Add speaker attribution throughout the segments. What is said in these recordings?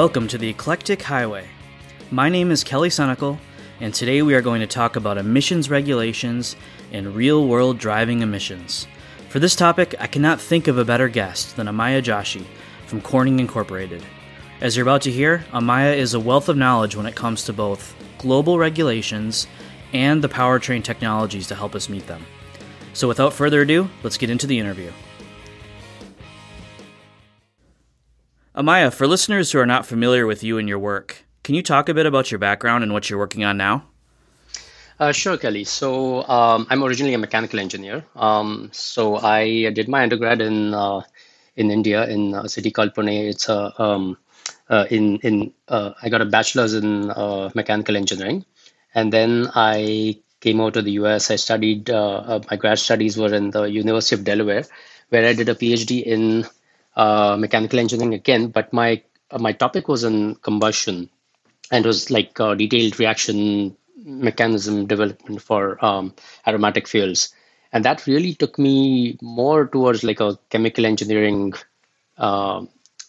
Speaker 1: Welcome to the Eclectic Highway. My name is Kelly Senecal, and today we are going to talk about emissions regulations and real world driving emissions. For this topic, I cannot think of a better guest than Ameya Joshi from Corning Incorporated. As you're about to hear, Amaya is a wealth of knowledge when it comes to both global regulations and the powertrain technologies to help us meet them. So, without further ado, let's get into the interview. Ameya, for listeners who are not familiar with you and your work, can you talk a bit about your background and what you're working on now?
Speaker 2: Uh, sure, Kelly. So um, I'm originally a mechanical engineer. Um, so I did my undergrad in uh, in India in a city called Pune. It's a um, uh, in in uh, I got a bachelor's in uh, mechanical engineering, and then I came out to the US. I studied uh, my grad studies were in the University of Delaware, where I did a PhD in mechanical engineering again. But my my topic was in combustion, and was like detailed reaction mechanism development for um, aromatic fuels. And that really took me more towards like a chemical engineering uh,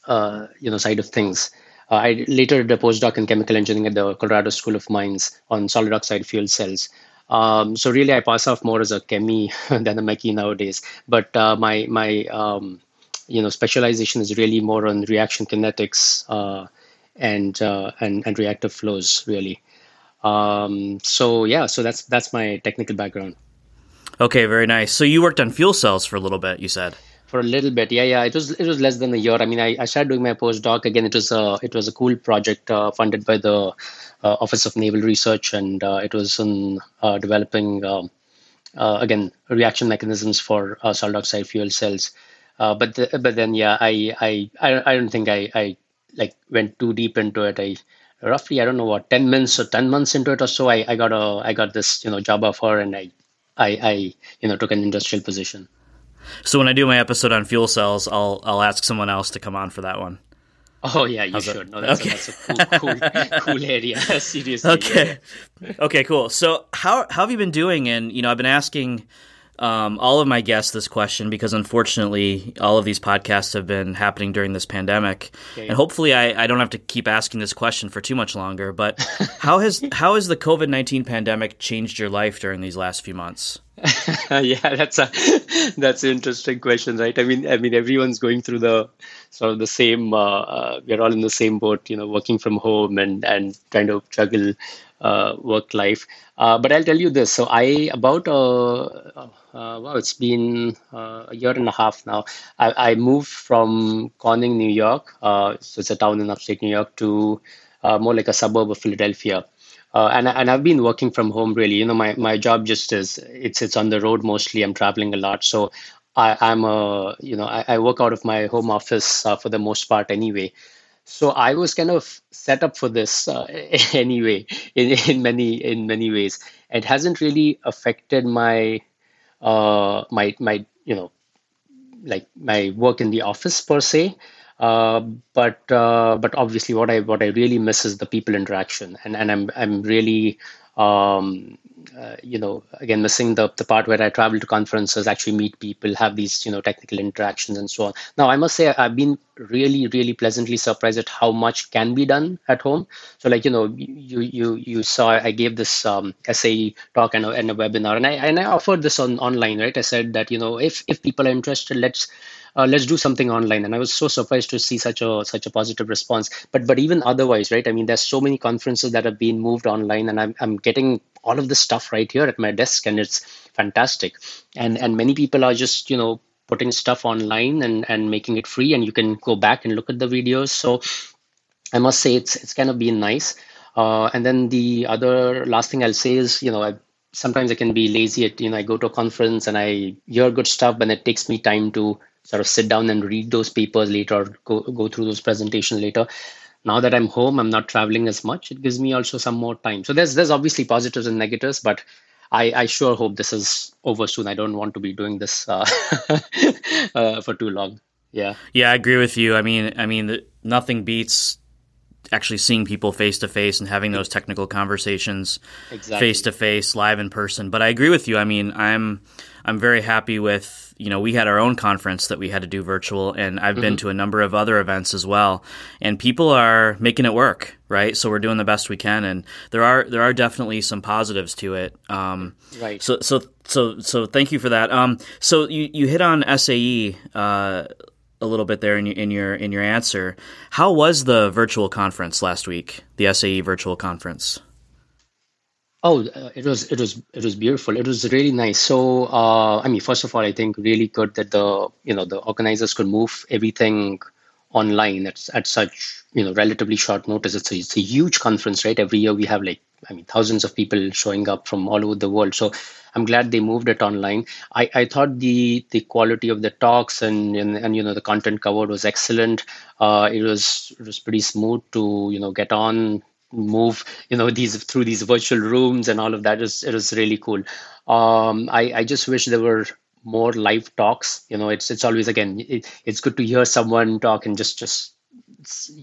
Speaker 2: uh, you know side of things. Uh, i later did a postdoc in chemical engineering at the colorado school of mines on solid oxide fuel cells. Um, so really i pass off more as a chemi than a mechie nowadays. But uh, my my um, you know specialization is really more on reaction kinetics uh, and, uh, and and reactive flows really um, so yeah, so that's that's my technical background.
Speaker 1: Okay, very nice. So you worked on fuel cells for a little bit, you said.
Speaker 2: For a little bit, yeah, yeah. It was it was less than a year. I mean, I, I started doing my postdoc again. It was a it was a cool project uh, funded by the uh, Office of Naval Research, and uh, it was on uh, developing um, uh, again reaction mechanisms for uh, solid oxide fuel cells. Uh, but the, but then yeah, I I I don't think I I like went too deep into it. I roughly I don't know what ten months or ten months into it or so, I, I got a I got this you know job offer and I I, I you know took an industrial position.
Speaker 1: So when I do my episode on fuel cells, I'll I'll ask someone else to come on for that one.
Speaker 2: Oh yeah, you How's should. No, that's, okay. a, that's a cool, cool, cool area. Seriously.
Speaker 1: Okay. Yeah. Okay. Cool. So how how have you been doing? And you know, I've been asking um, all of my guests this question because unfortunately all of these podcasts have been happening during this pandemic. Okay. and hopefully I, I, don't have to keep asking this question for too much longer but how has how has the covid-19 pandemic changed your life during these last few months?
Speaker 2: Yeah that's a that's an interesting question right? I mean i mean everyone's going through the sort of the same uh, uh, we're all in the same boat you know working from home and and trying to juggle uh, work life. Uh, but I'll tell you this. So I about uh, uh it's been uh, a year and a half now. I, I moved from Corning, New York. Uh, so it's a town in upstate New York to more like a suburb of Philadelphia. and and I've been working from home really. You know, my, my job just is it's it's on the road mostly. I'm traveling a lot, so I, am a you know I, I, work out of my home office for the most part anyway so i was kind of set up for this uh, anyway in, in many in many ways. It hasn't really affected my uh my my you know like my work in the office per se uh, but uh, but obviously what I what I really miss is the people interaction and and I'm I'm really um, uh, you know, again, missing the, the part where I travel to conferences, actually meet people, have these, you know, technical interactions and so on. Now, I must say, I've been really, really pleasantly surprised at how much can be done at home. So, like, you know, you you you saw I gave this um, SAE talk and a, and a webinar, and I and I offered this on online, right? I said that you know, if if people are interested, let's uh, let's do something online. And i was so surprised to see such a such a positive response. But but even otherwise right? I mean there's so many conferences that have been moved online and i'm, I'm getting all of this stuff right here at my desk and it's fantastic. And and many people are just you know putting stuff online and and making it free and you can go back and look at the videos. So i must say it's it's kind of been nice. Uh, and then the other last thing i'll say is you know I, sometimes i can be lazy at you know i go to a conference and i hear good stuff but it takes me time to sort of sit down and read those papers later or go, go through those presentations later. Now that i'm home i'm not traveling as much. It gives me also some more time. So there's there's obviously positives and negatives but i i sure hope this is over soon. I don't want to be doing this uh, uh, for too long. Yeah.
Speaker 1: Yeah i agree with you. I mean i mean nothing beats actually seeing people face to face and having those technical conversations face to face, live in person. But I agree with you. I mean, I'm I'm very happy with you know we had our own conference that we had to do virtual, and I've mm-hmm. been to a number of other events as well, and people are making it work, right? So we're doing the best we can, and there are there are definitely some positives to it. Um,
Speaker 2: right.
Speaker 1: So so so so thank you for that. Um, so you you hit on SAE. Uh, a little bit there in your, in your in your answer. How was the virtual conference last week? The SAE virtual conference.
Speaker 2: Oh, uh, it was it was it was beautiful. It was really nice. So, uh, I mean, first of all, I think really good that the you know the organizers could move everything online at at such you know relatively short notice. It's a, it's a huge conference, right? Every year we have like I mean thousands of people showing up from all over the world. So I'm glad they moved it online. I, I thought the the quality of the talks and, and, and you know the content covered was excellent. Uh, it was it was pretty smooth to you know get on move you know these through these virtual rooms and all of that is it was really cool. Um, I I just wish there were more live talks. You know, it's it's always again it, it's good to hear someone talk and just just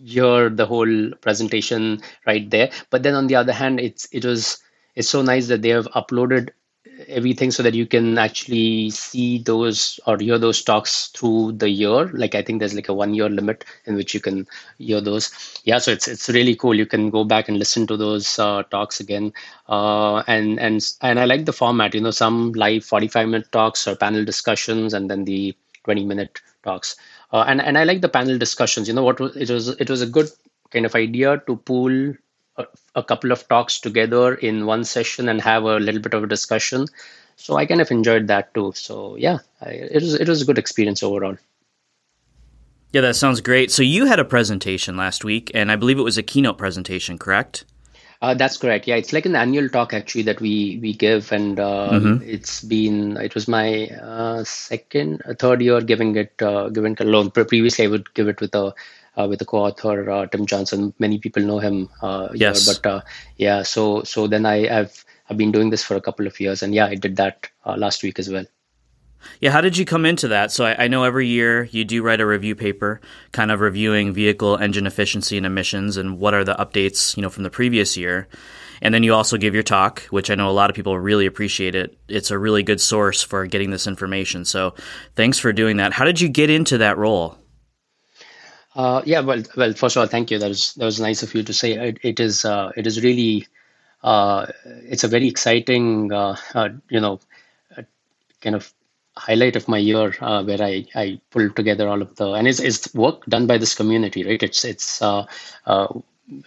Speaker 2: hear the whole presentation right there. But then on the other hand, it's it was it's so nice that they have uploaded everything so that you can actually see those or hear those talks through the year. Like i think there's like a one year limit in which you can hear those. Yeah so it's it's really cool. You can go back and listen to those uh, talks again. Uh, and and and i like the format you know some live 45 minute talks or panel discussions and then the 20 minute talks. Uh, and and i like the panel discussions. You know what it was it was a good kind of idea to pool a, a couple of talks together in one session and have a little bit of a discussion. So I kind of enjoyed that too. So yeah, I, it was it was a good experience overall.
Speaker 1: Yeah, that sounds great. So you had a presentation last week, and I believe it was a keynote presentation, correct?
Speaker 2: Uh, that's correct. Yeah, it's like an annual talk actually that we we give, and uh, mm-hmm. it's been it was my uh, second, third year giving it uh, giving it alone. Previously, I would give it with a uh, with the co-author uh, Tim Johnson. Many people know him. Uh,
Speaker 1: yes.
Speaker 2: Here, but uh, yeah, so so then I, have I've been doing this for a couple of years, and yeah, I did that uh, last week as well.
Speaker 1: Yeah, how did you come into that? So I, I, know every year you do write a review paper, kind of reviewing vehicle engine efficiency and emissions, and what are the updates, you know, from the previous year. And then you also give your talk, which I know a lot of people really appreciate it. It's a really good source for getting this information. So thanks for doing that. How did you get into that role?
Speaker 2: Uh, yeah, well, well. First of all, thank you. That was that was nice of you to say. It, it is uh, it is really uh, it's a very exciting uh, uh, you know kind of highlight of my year uh, where I I pulled together all of the and it's it's work done by this community, right? It's it's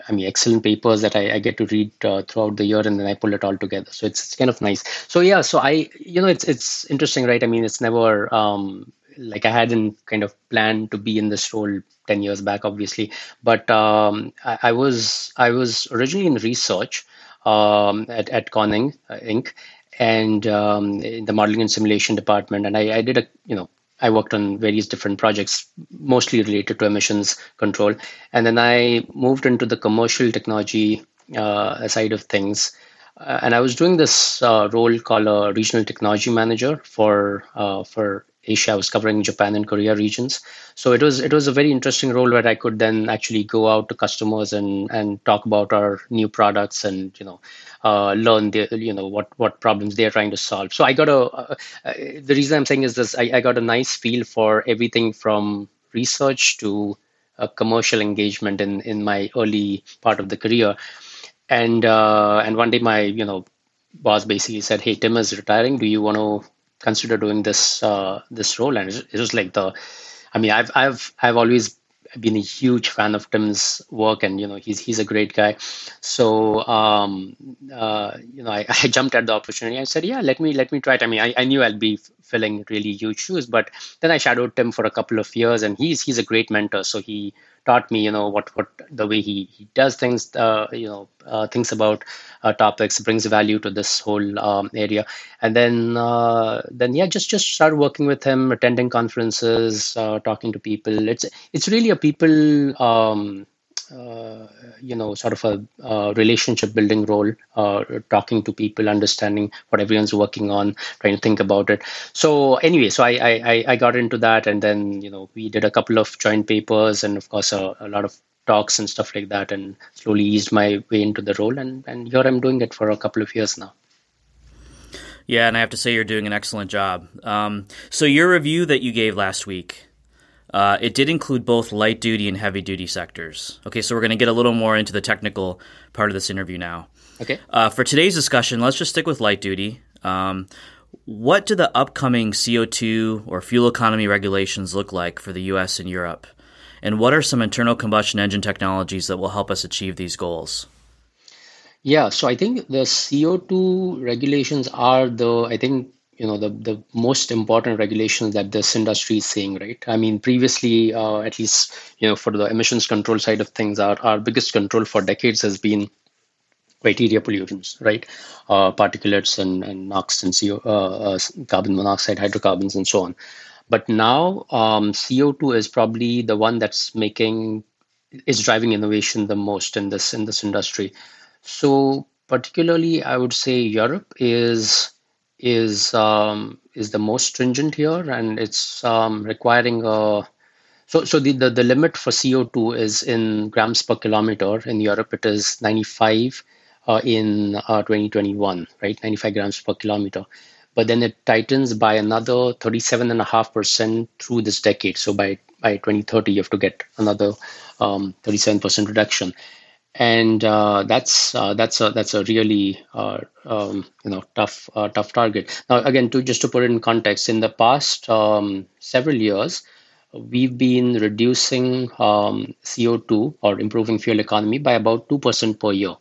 Speaker 2: I mean, excellent papers that I, I get to read uh, throughout the year, and then I pull it all together. So it's, it's kind of nice. So yeah, so I, you know, it's it's interesting, right? I mean, it's never um, like I hadn't kind of planned to be in this role 10 years back, obviously. But um, I, I, was I was originally in research um, at, at Corning uh, Inc. and um, in the modeling and simulation department. And I, I did a, you know, I worked on various different projects, mostly related to emissions control. And then I moved into the commercial technology uh, side of things. Uh, and I was doing this uh, role called a regional technology manager for uh, for Asia. I was covering Japan and Korea regions. So it was it was a very interesting role where I could then actually go out to customers and and talk about our new products and you know uh, learn the you know what what problems they're trying to solve. So I got a uh, uh, the reason I'm saying is this I, I got a nice feel for everything from research to a commercial engagement in in my early part of the career. And uh, and one day my you know boss basically said, "Hey, Tim is retiring. Do you want to consider doing this uh, this role. And it was like the i mean i've i've i've always been a huge fan of tim's work and you know he's he's a great guy. So um uh you know i, I jumped at the opportunity. I said yeah let me let me try it. I mean I, I knew i'll be filling really huge shoes but then i shadowed tim for a couple of years and he's he's a great mentor. So he taught me, you know, what what the way he, he does things, uh, you know, uh, thinks about uh, topics, brings value to this whole um, area, and then uh, then yeah, just just start working with him, attending conferences, uh, talking to people. It's it's really a people. Um, uh, you know, sort of a uh, relationship building role, uh, talking to people, understanding what everyone's working on, trying to think about it. So anyway, so I I, I got into that, and then you know we did a couple of joint papers, and of course a, a lot of talks and stuff like that, and slowly eased my way into the role. And and here I'm doing it for a couple of years now.
Speaker 1: Yeah, and I have to say you're doing an excellent job. Um, so your review that you gave last week, uh, it did include both light duty and heavy duty sectors. Okay, so we're going to get a little more into the technical part of this interview now.
Speaker 2: Okay.
Speaker 1: Uh, for today's discussion, let's just stick with light duty. Um, what do the upcoming CO2 or fuel economy regulations look like for the US and Europe? And what are some internal combustion engine technologies that will help us achieve these goals?
Speaker 2: Yeah, so I think the CO2 regulations are the, I think, you know, the, the most important regulations that this industry is seeing, right? I mean, previously, uh, at least, you know, for the emissions control side of things, our, our biggest control for decades has been criteria pollutants, right? Uh, particulates and, and NOx and CO, uh, uh, carbon monoxide, hydrocarbons, and so on. But now um, CO2 is probably the one that's making is driving innovation the most in this in this industry. So particularly, I would say Europe is is um, is the most stringent here, and it's um, requiring a so so the, the the limit for CO2 is in grams per kilometer. In Europe, it is 95 uh, in uh, 2021, right? 95 grams per kilometer. But then it tightens by another 37.5% through this decade. So by by 2030, you have to get another um, 37% reduction and uh, that's uh, that's a that's a really uh, um, you know tough uh, tough target. Now again, to just to put it in context, in the past um, several years, we've been reducing um, CO2 or improving fuel economy by about two percent per year.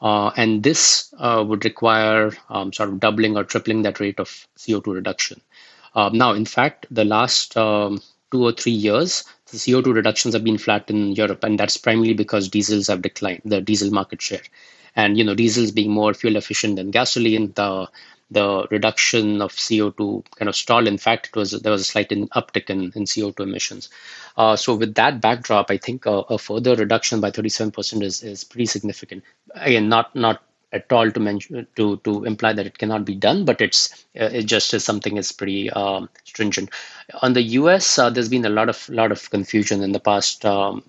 Speaker 2: Uh, and this uh, would require um, sort of doubling or tripling that rate of CO2 reduction. Um, now, in fact, the last um, two or three years, the CO2 reductions have been flat in Europe, and that's primarily because diesels have declined, the diesel market share. And you know, diesels being more fuel efficient than gasoline, the the reduction of CO2 kind of stalled. In fact, it was there was a slight in, uptick in, in CO2 emissions. Uh, so with that backdrop, I think a, a further reduction by 37% is, is pretty significant. Again, not not at all to mention to to imply that it cannot be done, but it's uh, it just is something is pretty um, stringent. On the U.S., uh, there's been a lot of lot of confusion in the past um,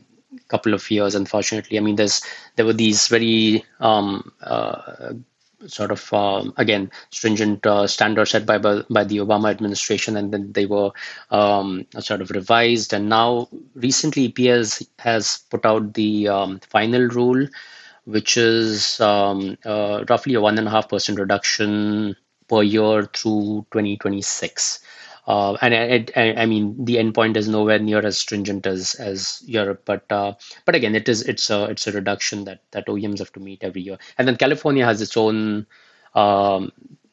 Speaker 2: couple of years. Unfortunately, I mean, there's there were these very um, uh, sort of um, again stringent uh, standards set by, by, by the Obama administration, and then they were um, sort of revised. And now recently, EPA has, has put out the um, final rule which is um, uh, roughly a one and a half percent reduction per year through 2026. Uh, and I, I, I, mean, the endpoint is nowhere near as stringent as as Europe, but uh, but again, it is it's a it's a reduction that that OEMs have to meet every year. And then California has its own um,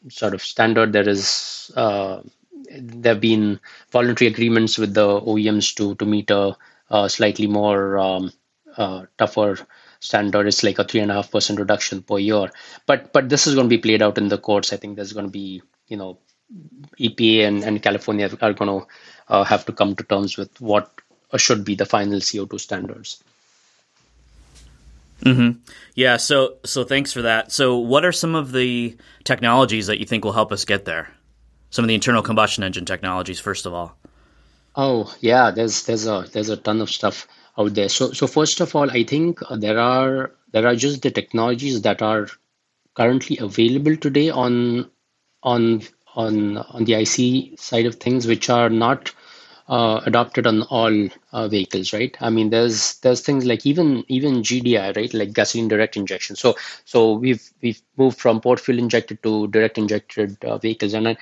Speaker 2: sort of standard. There is uh, there have been voluntary agreements with the OEMs to to meet a, a slightly more um, uh, tougher standard is like a three and a half percent reduction per year. But but this is going to be played out in the courts. I think there's going to be you know EPA and, and California are going to uh, have to come to terms with what should be the final CO2 standards.
Speaker 1: Mm-hmm. Yeah. So so thanks for that. So what are some of the technologies that you think will help us get there? Some of the internal combustion engine technologies, first of all.
Speaker 2: Oh yeah, there's there's a there's a ton of stuff out there. So, so first of all, I think there are there are just the technologies that are currently available today on on on on the IC side of things, which are not uh, adopted on all uh, vehicles, right? I mean, there's there's things like even even GDI, right? Like gasoline direct injection. So so we've we've moved from port fuel injected to direct injected uh, vehicles, and I,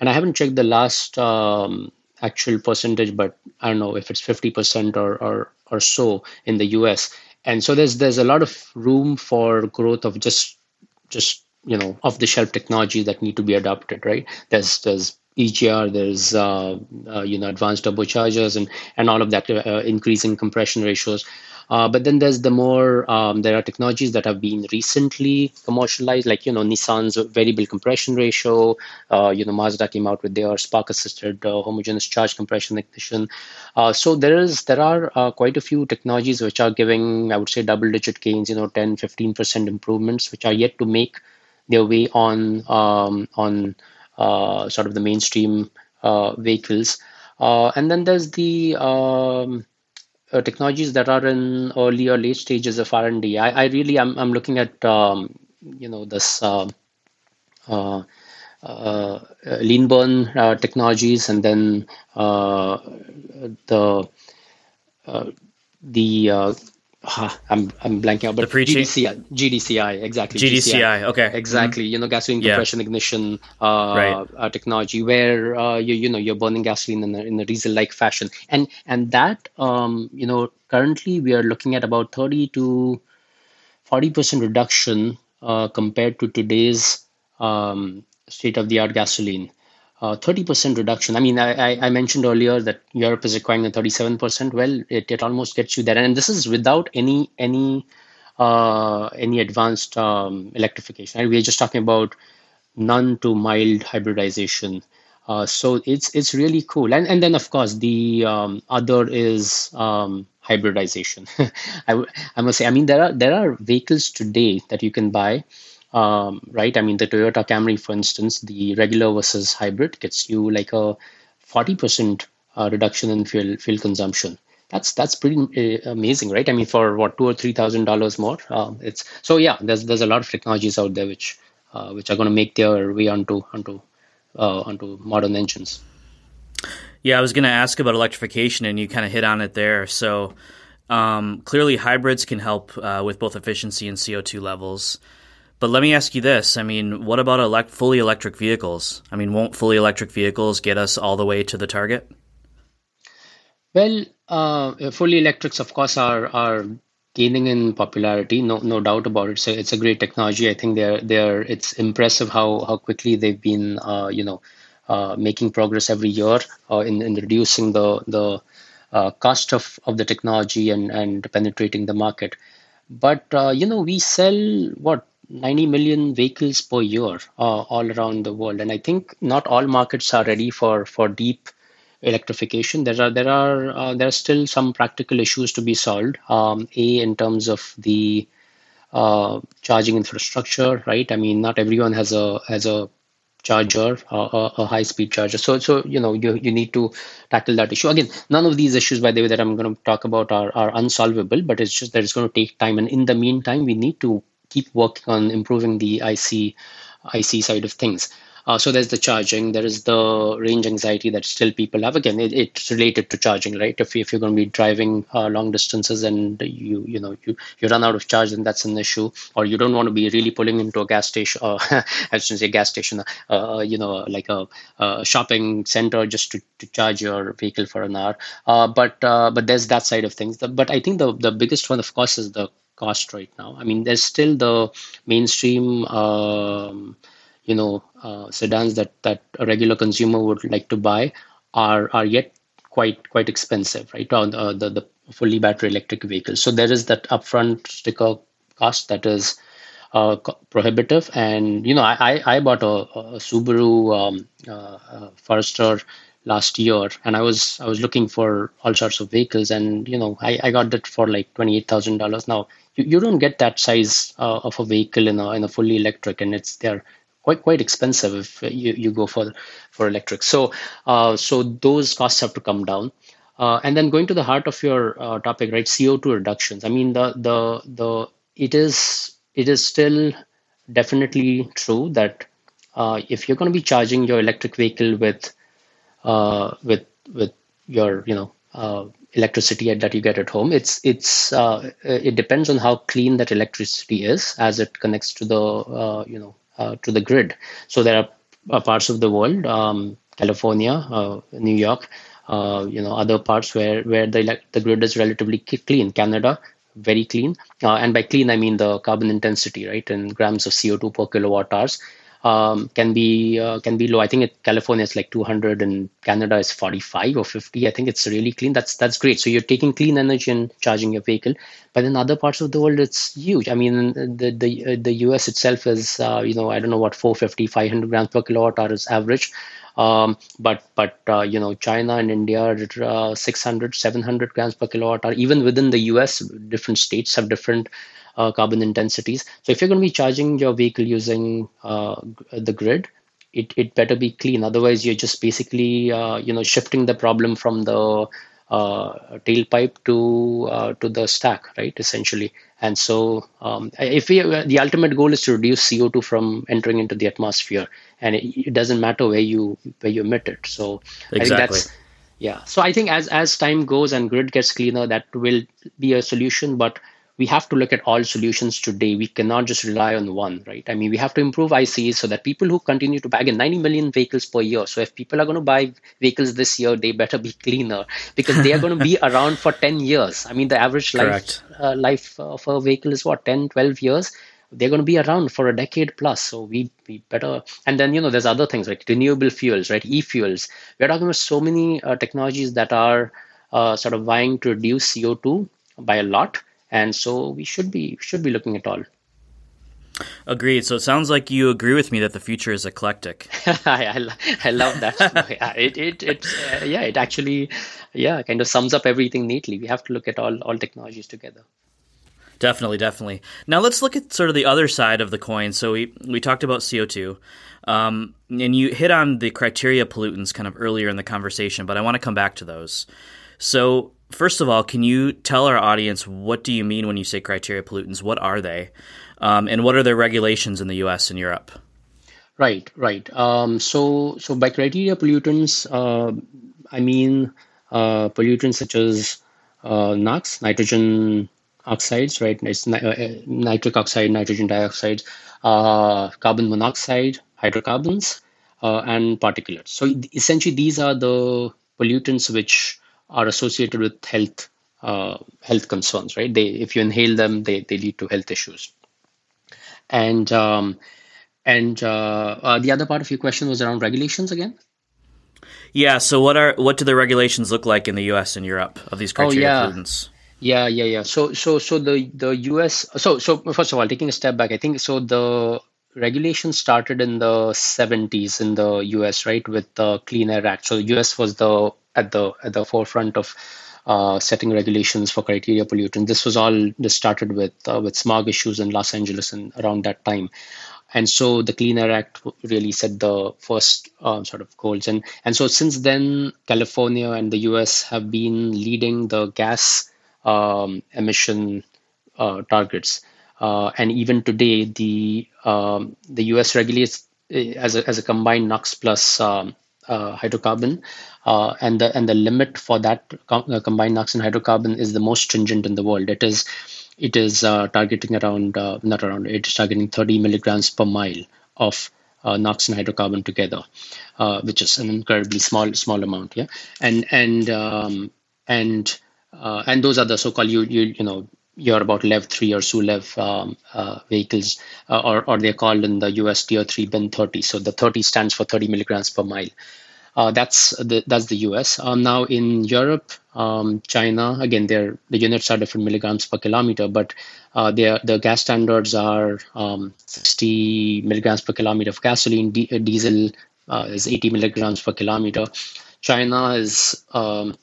Speaker 2: and I haven't checked the last um, actual percentage, but I don't know if it's fifty percent or or or so in the US. And so there's there's a lot of room for growth of just just you know off the shelf technology that need to be adopted, right? There's there's EGR, there's uh, uh, you know advanced turbochargers and and all of that, uh, increasing compression ratios. Uh, but then there's the more um, there are technologies that have been recently commercialized, like you know Nissan's variable compression ratio. Uh, you know Mazda came out with their spark assisted uh, homogeneous charge compression ignition. Uh, so there is there are uh, quite a few technologies which are giving I would say double digit gains, you know 10 15 percent improvements, which are yet to make their way on um, on uh, sort of the mainstream vehicles. and then there's the um, uh, technologies that are in early or late stages of R&D. I, I really I'm, I'm looking at um, you know this uh, uh, uh lean burn uh, technologies and then uh, the the I'm I'm blanking out, but
Speaker 1: the
Speaker 2: GDCI, GDCI, exactly.
Speaker 1: GDCI, GDCI. okay,
Speaker 2: exactly. Mm-hmm. You know, gasoline compression yeah. ignition uh, right. uh, technology, where uh, you you know you're burning gasoline in a, in a diesel-like fashion, and and that um, you know currently we are looking at about 30 to 40 percent reduction uh, compared to today's um, state-of-the-art gasoline. 30% uh, reduction. I mean, I, I, mentioned earlier that Europe is requiring a 37%. Well, it, it almost gets you there, and this is without any any uh, any advanced um, electrification. Right? We're just talking about none to mild hybridization. Uh, so it's it's really cool, and and then of course the um, other is um, hybridization. I, I must say, I mean there are there are vehicles today that you can buy um, right? I mean, the Toyota Camry, for instance, the regular versus hybrid gets you like a 40% uh, reduction in fuel fuel consumption. That's that's pretty uh, amazing, right? I mean, for what two or three thousand dollars more, um, it's so yeah. There's there's a lot of technologies out there which uh, which are going to make their way onto onto uh, onto modern engines.
Speaker 1: Yeah, I was going to ask about electrification, and you kind of hit on it there. So um, clearly, hybrids can help uh, with both efficiency and CO two levels. But let me ask you this: I mean, what about elect- fully electric vehicles? I mean, won't fully electric vehicles get us all the way to the target?
Speaker 2: Well, uh, fully electrics, of course, are are gaining in popularity. No, no doubt about it. So it's a great technology. I think they're they're. It's impressive how how quickly they've been, uh, you know, uh, making progress every year uh, in in reducing the the uh, cost of of the technology and and penetrating the market. But uh, you know, we sell what 90 million vehicles per year uh, all around the world. And i think not all markets are ready for for deep electrification. There are there are uh, there are still some practical issues to be solved. Um, a in terms of the uh, charging infrastructure right? I mean not everyone has a has a charger uh, a high speed charger. So so you know you, you need to tackle that issue. Again none of these issues by the way that i'm going to talk about are, are unsolvable but it's just that it's going to take time. And in the meantime we need to keep working on improving the IC IC side of things. Uh, so there's the charging. There is the range anxiety that still people have. Again, it, it's related to charging, right? If, if you're going to be driving uh, long distances and you you know you, you run out of charge, then that's an issue. Or you don't want to be really pulling into a gas station. Uh, I shouldn't say gas station. Uh, you know, like a, a, shopping center just to, to charge your vehicle for an hour. Uh, but uh, but there's that side of things. But I think the the biggest one, of course, is the cost right now. I mean, there's still the mainstream, um, you know, uh, sedans that that a regular consumer would like to buy are are yet quite quite expensive, right? On uh, the the fully battery electric vehicles. So there is that upfront sticker cost that is uh, prohibitive. And you know, I I, bought a, a Subaru um, uh, Forester last year and i was i was looking for all sorts of vehicles and you know i, I got that for like $28000 now you, you don't get that size uh, of a vehicle in a, in a fully electric and it's they're quite quite expensive if you, you go for for electric. So uh, so those costs have to come down. Uh, and then going to the heart of your uh, topic right co2 reductions. I mean the the the it is it is still definitely true that uh, if you're going to be charging your electric vehicle with uh, with with your you know uh, electricity that you get at home. It's it's uh, it depends on how clean that electricity is as it connects to the uh, you know uh, to the grid. So there are uh, parts of the world, um, California, uh, New York, uh, you know other parts where where the the grid is relatively clean. Canada. Very clean, and by clean I mean the carbon intensity, right, in grams of CO2 per kilowatt hours um, can be uh, can be low. I think it, California is like 200 and Canada is 45 or 50. I think it's really clean. That's that's great. So you're taking clean energy and charging your vehicle. But in other parts of the world, it's huge. I mean, the the uh, the US itself is uh, you know I don't know what 450 500 grams per kilowatt hour is average. Um, but but uh, you know China and India are uh, 600 700 grams per kilowatt hour. Even within the US, different states have different uh, carbon intensities. So if you're going to be charging your vehicle using uh, the grid, it, it better be clean. Otherwise, you're just basically uh, you know shifting the problem from the uh, tailpipe to uh, to the stack, right? Essentially, and so um, if we the ultimate goal is to reduce CO2 from entering into the atmosphere, and it, it doesn't matter where you where you emit it. So
Speaker 1: exactly. I think that's
Speaker 2: yeah. So I think as as time goes and grid gets cleaner, that will be a solution, but we have to look at all solutions today. We cannot just rely on one, right? I mean, we have to improve ICE so that people who continue to buy again 90 million vehicles per year. So if people are going to buy vehicles this year, they better be cleaner because they are going to be around for 10 years. I mean, the average life uh, life of a vehicle is what 10, 12 years. They're going to be around for a decade plus. So we, we better. And then you know, there's other things like renewable fuels, right? E-fuels. We're talking about so many uh, technologies that are uh, sort of vying to reduce CO2 by a lot and so we should be should be looking at all.
Speaker 1: Agreed. So it sounds like you agree with me that the future is eclectic.
Speaker 2: I, I, I, love that. it it it uh, yeah it actually yeah kind of sums up everything neatly. We have to look at all all technologies together.
Speaker 1: Definitely, definitely. Now let's look at sort of the other side of the coin. So we we talked about CO two, um, and you hit on the criteria pollutants kind of earlier in the conversation, but I want to come back to those. So first of all, can you tell our audience what do you mean when you say criteria pollutants? What are they, um, and what are their regulations in the U.S. and Europe?
Speaker 2: Right, right. Um, so, so by criteria pollutants, uh, I mean uh, pollutants such as uh, NOx, nitrogen oxides, right? It's ni- uh, nitric oxide, nitrogen dioxide, uh, carbon monoxide, hydrocarbons, uh, and particulates. So essentially, these are the pollutants which are associated with health uh, health concerns, right? They if you inhale them, they, they lead to health issues. And um, and uh, uh, the other part of your question was around regulations again.
Speaker 1: Yeah. So what are what do the regulations look like in the U.S. and Europe of these criteria oh, yeah. pollutants?
Speaker 2: Yeah, yeah, yeah. So so so the the U.S. So so first of all, taking a step back, I think so the regulation started in the 70s in the US, right, with the Clean Air Act. So the US was the at the at the forefront of uh, setting regulations for criteria pollutants. This was all this started with uh, with smog issues in Los Angeles and around that time, and so the Clean Air Act really set the first uh, sort of goals. And and so since then, California and the U.S. have been leading the gas um, emission uh, targets. Uh, and even today, the um, the U.S. regulates eh, as a as a combined NOx plus um, uh, hydrocarbon, uh, and the and the limit for that com- uh, combined NOx and hydrocarbon is the most stringent in the world. It is it is uh, targeting around uh, not around it is targeting 30 milligrams per mile of uh, NOx and hydrocarbon together, which is an incredibly small small amount. Yeah, and and um, and and those are the so-called you you you know you're about LEV 3 or SULEV um, uh, vehicles, uh, or, or they're called in the US Tier 3 bin 30. So the 30 stands for 30 milligrams per mile. Uh, that's the that's the US. Um, now in Europe, um, China, again, the units are different milligrams per kilometer, but uh, the gas standards are um, 60 milligrams per kilometer of gasoline. Uh, diesel uh, is 80 milligrams per kilometer. China is um,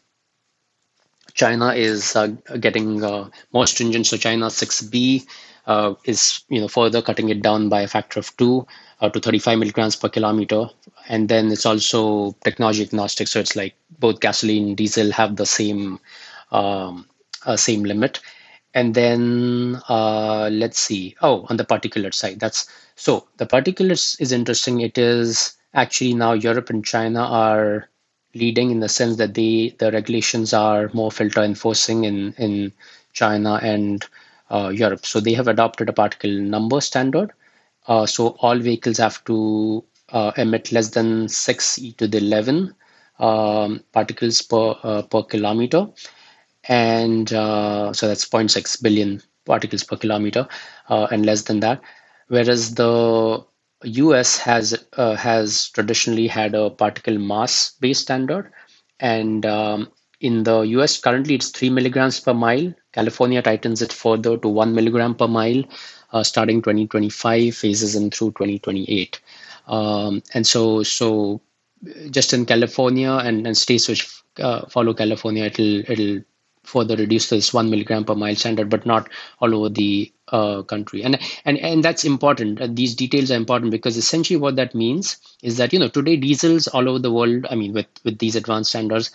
Speaker 2: China is uh, getting uh, more stringent. So China 6B uh, is you know further cutting it down by a factor of two uh, to 35 milligrams per kilometer. And then it's also technology agnostic. So it's like both gasoline, and diesel have the same um, uh, same limit. And then uh, let's see. Oh, on the particulate side, that's so the particulates is interesting. It is actually now Europe and China are leading in the sense that the the regulations are more filter enforcing in in China and uh, Europe. So they have adopted a particle number standard. Uh, so all vehicles have to uh, emit less than six e to the 11 um, particles per uh, per kilometer, and uh, so that's 0.6 billion particles per kilometer, uh, and less than that. Whereas the US has uh, has traditionally had a particle mass based standard, and um, in the US currently it's three milligrams per mile. California tightens it further to one milligram per mile, uh, starting 2025, phases in through 2028. Um, and so so just in California and, and states which uh, follow California, it'll it'll further reduce this one milligram per mile standard, but not all over the uh, country. And and and that's important. Uh, these details are important because essentially what that means is that you know today diesels all over the world. I mean, with with these advanced standards,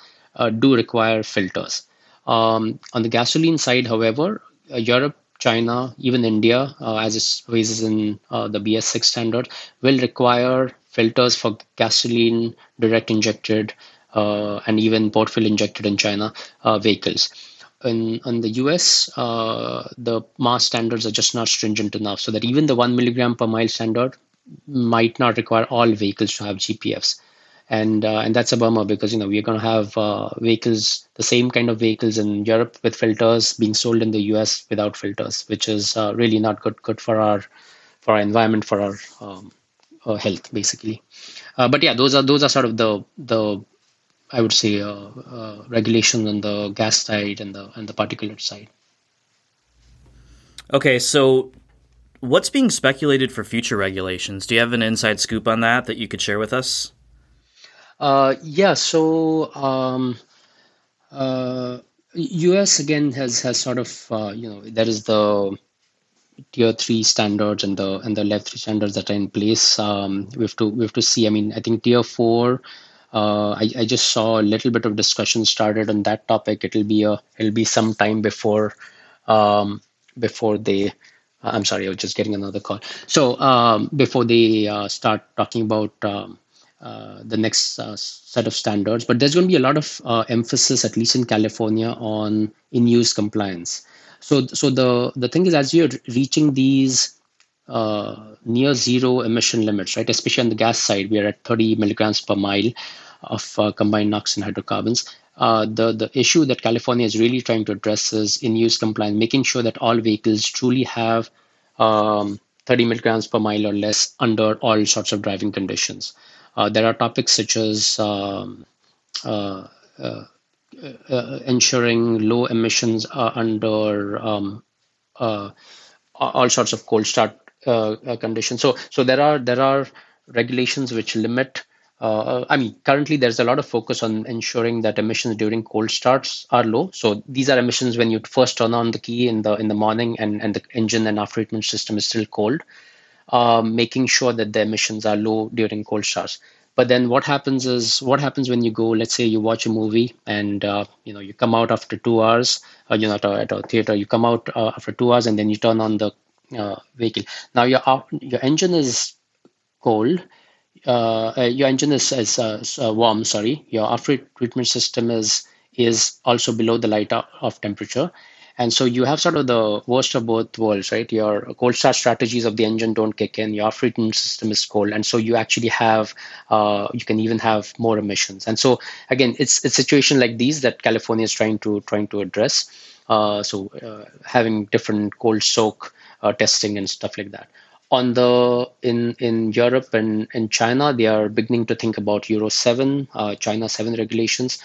Speaker 2: do require filters. Um, on the gasoline side, however, Europe China, even India, uh, as it faces in uh, the BS6 standard, will require filters for gasoline, direct injected, uh, and even port fuel injected in China uh, vehicles. In, in the US, uh, the mass standards are just not stringent enough, so that even the one milligram per mile standard might not require all vehicles to have GPFs and uh, and that's a bummer because you know we're going to have uh, vehicles the same kind of vehicles in Europe with filters being sold in the US without filters which is uh, really not good good for our for our environment for our um, uh, health basically. Uh, but yeah those are those are sort of the the I would say uh, regulation on the gas side and the and the particulate side
Speaker 1: okay so what's being speculated for future regulations do you have an inside scoop on that that you could share with us
Speaker 2: uh, yeah, so um, uh, US again has has sort of uh, you know there is the tier three standards and the and the level three standards that are in place. Um, we have to we have to see. I mean, I think tier four. Uh, I, I just saw a little bit of discussion started on that topic. It'll be a it'll be some time before um, before they. I'm sorry, I was just getting another call. So um, before they uh, start talking about um, uh, the next uh, set of standards. But there's going to be a lot of uh, emphasis, at least in California, on in-use compliance. So, so the the thing is, as you're reaching these uh, near zero emission limits, right? Especially on the gas side, we are at 30 milligrams per mile of uh, combined NOx and hydrocarbons. Uh, the the issue that California is really trying to address is in-use compliance, making sure that all vehicles truly have um, 30 milligrams per mile or less under all sorts of driving conditions. Uh, there are topics such as um, uh, uh, ensuring low emissions under um, all sorts of cold start conditions. So, so there are there are regulations which limit uh, I mean, currently there's a lot of focus on ensuring that emissions during cold starts are low. So these are emissions when you first turn on the key in the in the morning and, and the engine and after treatment system is still cold uh, making sure that the emissions are low during cold starts. But then what happens is what happens when you go, let's say you watch a movie and uh, you know you come out after two hours, uh, you're not at a theater, you come out uh, after two hours and then you turn on the uh, vehicle. Now your your engine is cold. Uh, uh, your engine is, is warm. Sorry, your after treatment system is is also below the light-off temperature and so you have sort of the worst of both worlds, right? Your cold start strategies of the engine don't kick in. Your after treatment system is cold, and so you actually have uh, you can even have more emissions. And so again, it's it's a situation like these that California is trying to trying to address. Uh, so uh, having different cold soak uh, testing and stuff like that on the in in Europe and in China, they are beginning to think about Euro seven, uh, China seven regulations.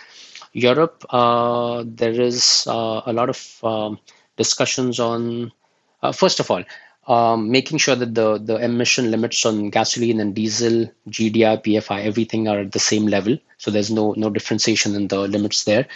Speaker 2: Europe, uh, there is uh, a lot of um, discussions on, first of all, um, making sure that the, the emission limits on gasoline and diesel, GDI, PFI, everything are at the same level. So there's no no differentiation in the limits there.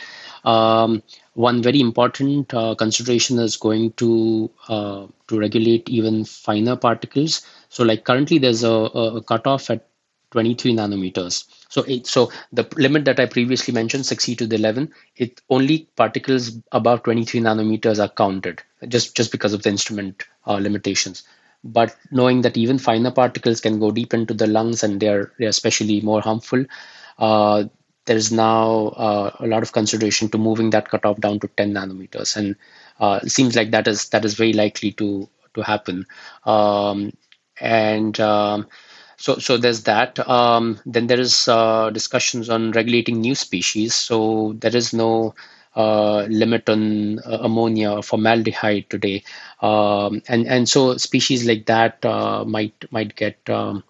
Speaker 2: Um, one very important uh, consideration is going to uh, to regulate even finer particles. So like currently there's a, a cutoff at 23 nanometers. So, it, so the limit that I previously mentioned, 6 to the 11, it only particles above 23 nanometers are counted, just just because of the instrument uh, limitations. But knowing that even finer particles can go deep into the lungs and they're they're especially more harmful, uh, there is now uh, a lot of consideration to moving that cutoff down to 10 nanometers, and uh, it seems like that is that is very likely to to happen. Um, and um, so, so there's that. Um, then there is uh, discussions on regulating new species. So there is no uh, limit on uh, ammonia or formaldehyde today, um, and and so species like that uh, might might get um,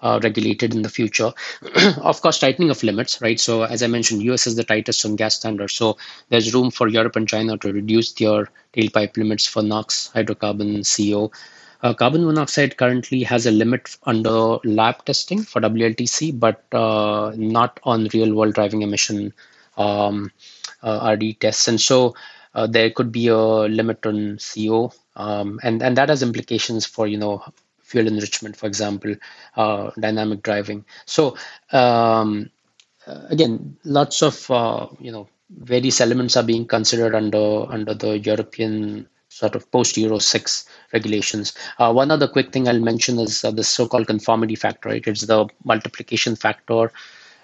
Speaker 2: uh, regulated in the future. of course, tightening of limits, right? So as I mentioned, US is the tightest on gas standards. So there's room for Europe and China to reduce their tailpipe limits for NOx, hydrocarbon, CO. Uh, carbon monoxide currently has a limit under lab testing for WLTC, but uh, not on real world driving emission um, uh, RD tests. And so uh, there could be a limit on CO, um, and, and that has implications for, you know, fuel enrichment, for example, uh, dynamic driving. So um, again, lots of uh, you know various elements are being considered under under the European sort of post Euro 6 regulations. Uh, one other quick thing I'll mention is uh, the so called conformity factor, right? It's the multiplication factor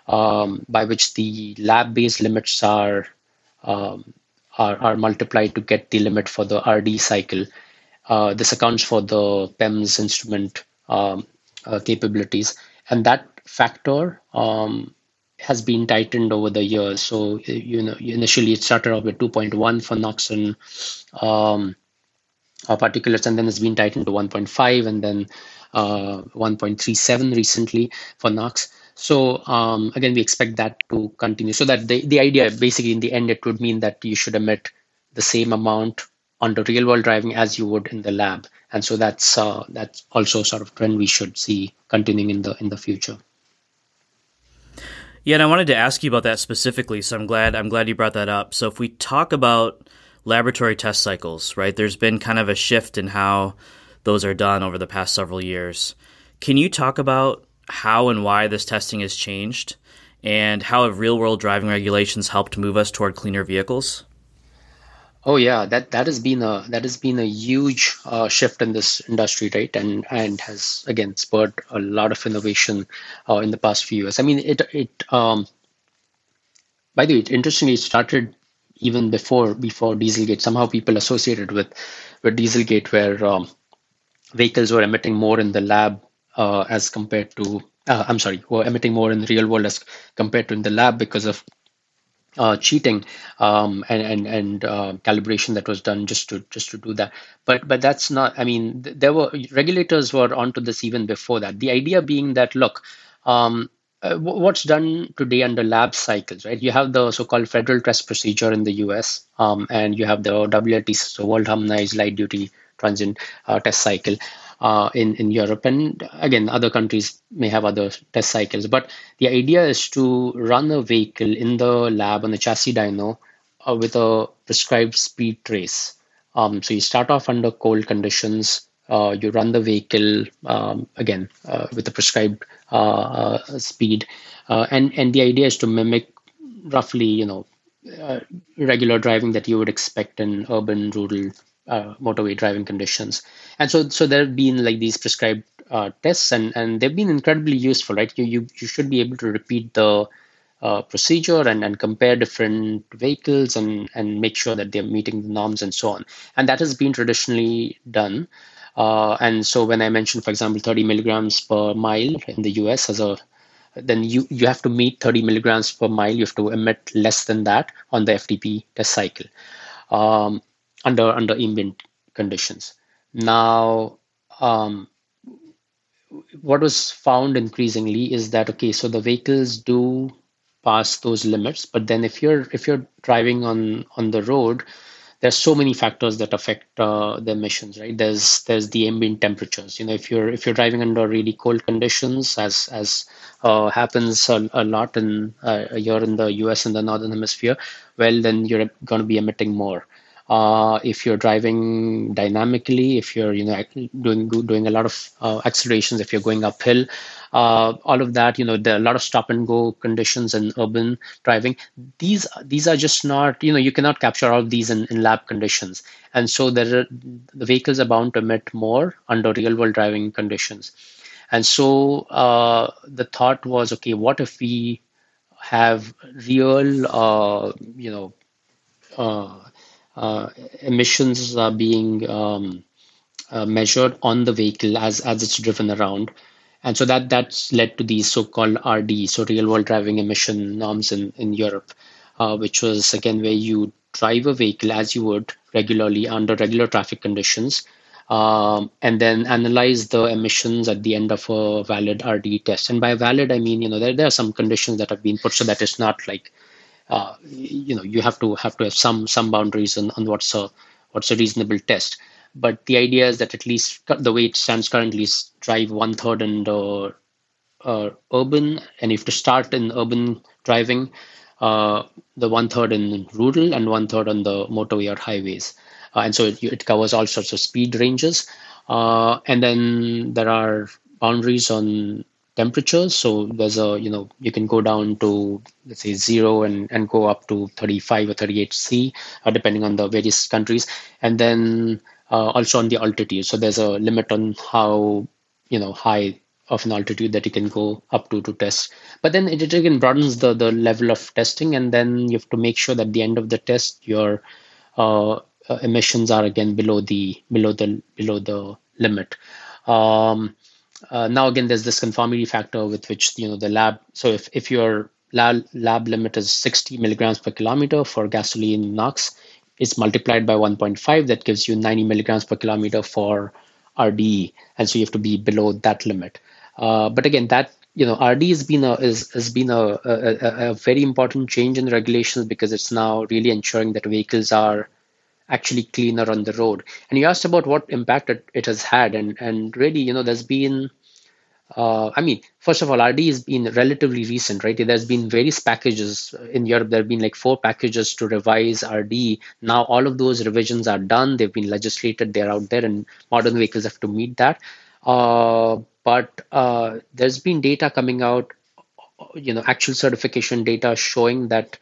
Speaker 2: um, by which the lab based limits are, um, are, are multiplied to get the limit for the RD cycle. Uh, this accounts for the PEMS instrument um, uh, capabilities. And that factor um, has been tightened over the years. So you know, initially it started off with 2.1 for NOx and um, uh, particulates, and then it's been tightened to 1.5, and then uh, 1.37 recently for NOx. So um, again, we expect that to continue. So that the, the idea, basically, in the end, it would mean that you should emit the same amount on the real world driving as you would in the lab, and so that's uh, that's also sort of trend we should see continuing in the in the future.
Speaker 1: Yeah, and I wanted to ask you about that specifically. So I'm glad I'm glad you brought that up. So if we talk about laboratory test cycles, right? There's been kind of a shift in how those are done over the past several years. Can you talk about how and why this testing has changed and how have real world driving regulations helped move us toward cleaner vehicles?
Speaker 2: Oh yeah, that that has been a that has been a huge uh, shift in this industry, right? And and has again spurred a lot of innovation uh, in the past few years. I mean, it it um, by the way, it interestingly started even before before Dieselgate. Somehow people associated with with Dieselgate where um, vehicles were emitting more in the lab uh, as compared to uh, I'm sorry, were emitting more in the real world as compared to in the lab because of uh, cheating um, and and and uh, calibration that was done just to just to do that. But but that's not. I mean, there were regulators were onto this even before that. The idea being that look. Um, uh, what's done today under lab cycles, right? You have the so-called federal test procedure in the U.S. Um, and you have the WLTC, so World Harmonized Light Duty Transient uh, Test Cycle uh, in in Europe, and again, other countries may have other test cycles. But the idea is to run a vehicle in the lab on the chassis dyno uh, with a prescribed speed trace. Um, so you start off under cold conditions. Uh, you run the vehicle um, again uh, with the prescribed uh, uh, speed, and and the idea is to mimic roughly, you know, regular driving that you would expect in urban, rural uh, motorway driving conditions. And so, so there have been like these prescribed uh, tests, and and they've been incredibly useful, right? You you you should be able to repeat the uh, procedure and, and compare different vehicles and and make sure that they're meeting the norms and so on. And that has been traditionally done. Uh, and so when I mentioned, for example, 30 milligrams per mile in the US as a then you, you have to meet 30 milligrams per mile. You have to emit less than that on the FTP test cycle. Um, under under ambient conditions. Now, um, what was found increasingly is that okay, so the vehicles do pass those limits, but then if you're if you're driving on on the road, there's so many factors that affect uh, the emissions, right? There's there's the ambient temperatures. You know, if you're if you're driving under really cold conditions, as as uh, happens a, a, lot in uh, here in the U.S. in the northern hemisphere, well, then you're going to be emitting more uh, if you're driving dynamically, if you're you know doing doing a lot of uh, accelerations, if you're going uphill, uh, all of that, you know, there are a lot of stop and go conditions in urban driving. These these are just not you know you cannot capture all these in, in lab conditions, and so there are, the vehicles are bound to emit more under real world driving conditions. And so uh, the thought was, okay, what if we have real, uh, you know, emissions are being um, uh, measured on the vehicle as as it's driven around and so that that's led to these so-called RD, so real-world driving emission norms in in Europe, uh, which was again where you drive a vehicle as you would regularly under regular traffic conditions, um, and then analyze the emissions at the end of a valid RD test. And by valid, I mean you know there there are some conditions that have been put so that it's not like uh, you know you have to have to have some some boundaries on, on what's a what's a reasonable test. But the idea is that at least the way it stands currently is drive one third in the uh, urban. And if to start in urban driving uh, the one third in rural and one third on the motorway or highways. Uh, and so it, it, covers all sorts of speed ranges. Uh, and then there are boundaries on temperatures. So there's a, you know, you can go down to, let's say, zero and, and go up to 35 or 38 C, uh, depending on the various countries. And then uh, also on the altitude. So there's a limit on how, you know, high of an altitude that you can go up to to test. But then it, again broadens the, the level of testing. And then you have to make sure that at the end of the test, your uh, uh emissions are again below the below the below the limit. Um, uh, now again, there's this conformity factor with which you know the lab. So if if your lab, lab limit is 60 milligrams per kilometer for gasoline NOx, it's multiplied by 1.5. That gives you 90 milligrams per kilometer for RDE, and so you have to be below that limit. Uh, but again, that you know RD has been a is, has been a, a, a very important change in regulations because it's now really ensuring that vehicles are actually cleaner on the road. And you asked about what impact it, it has had, and and really, you know, there's been, uh, I mean, first of all, RD has been relatively recent, right? There's been various packages in Europe. There have been like four packages to revise RD. Now all of those revisions are done. They've been legislated. They're out there, and modern vehicles have to meet that. Uh, but uh, there's been data coming out, you know, actual certification data showing that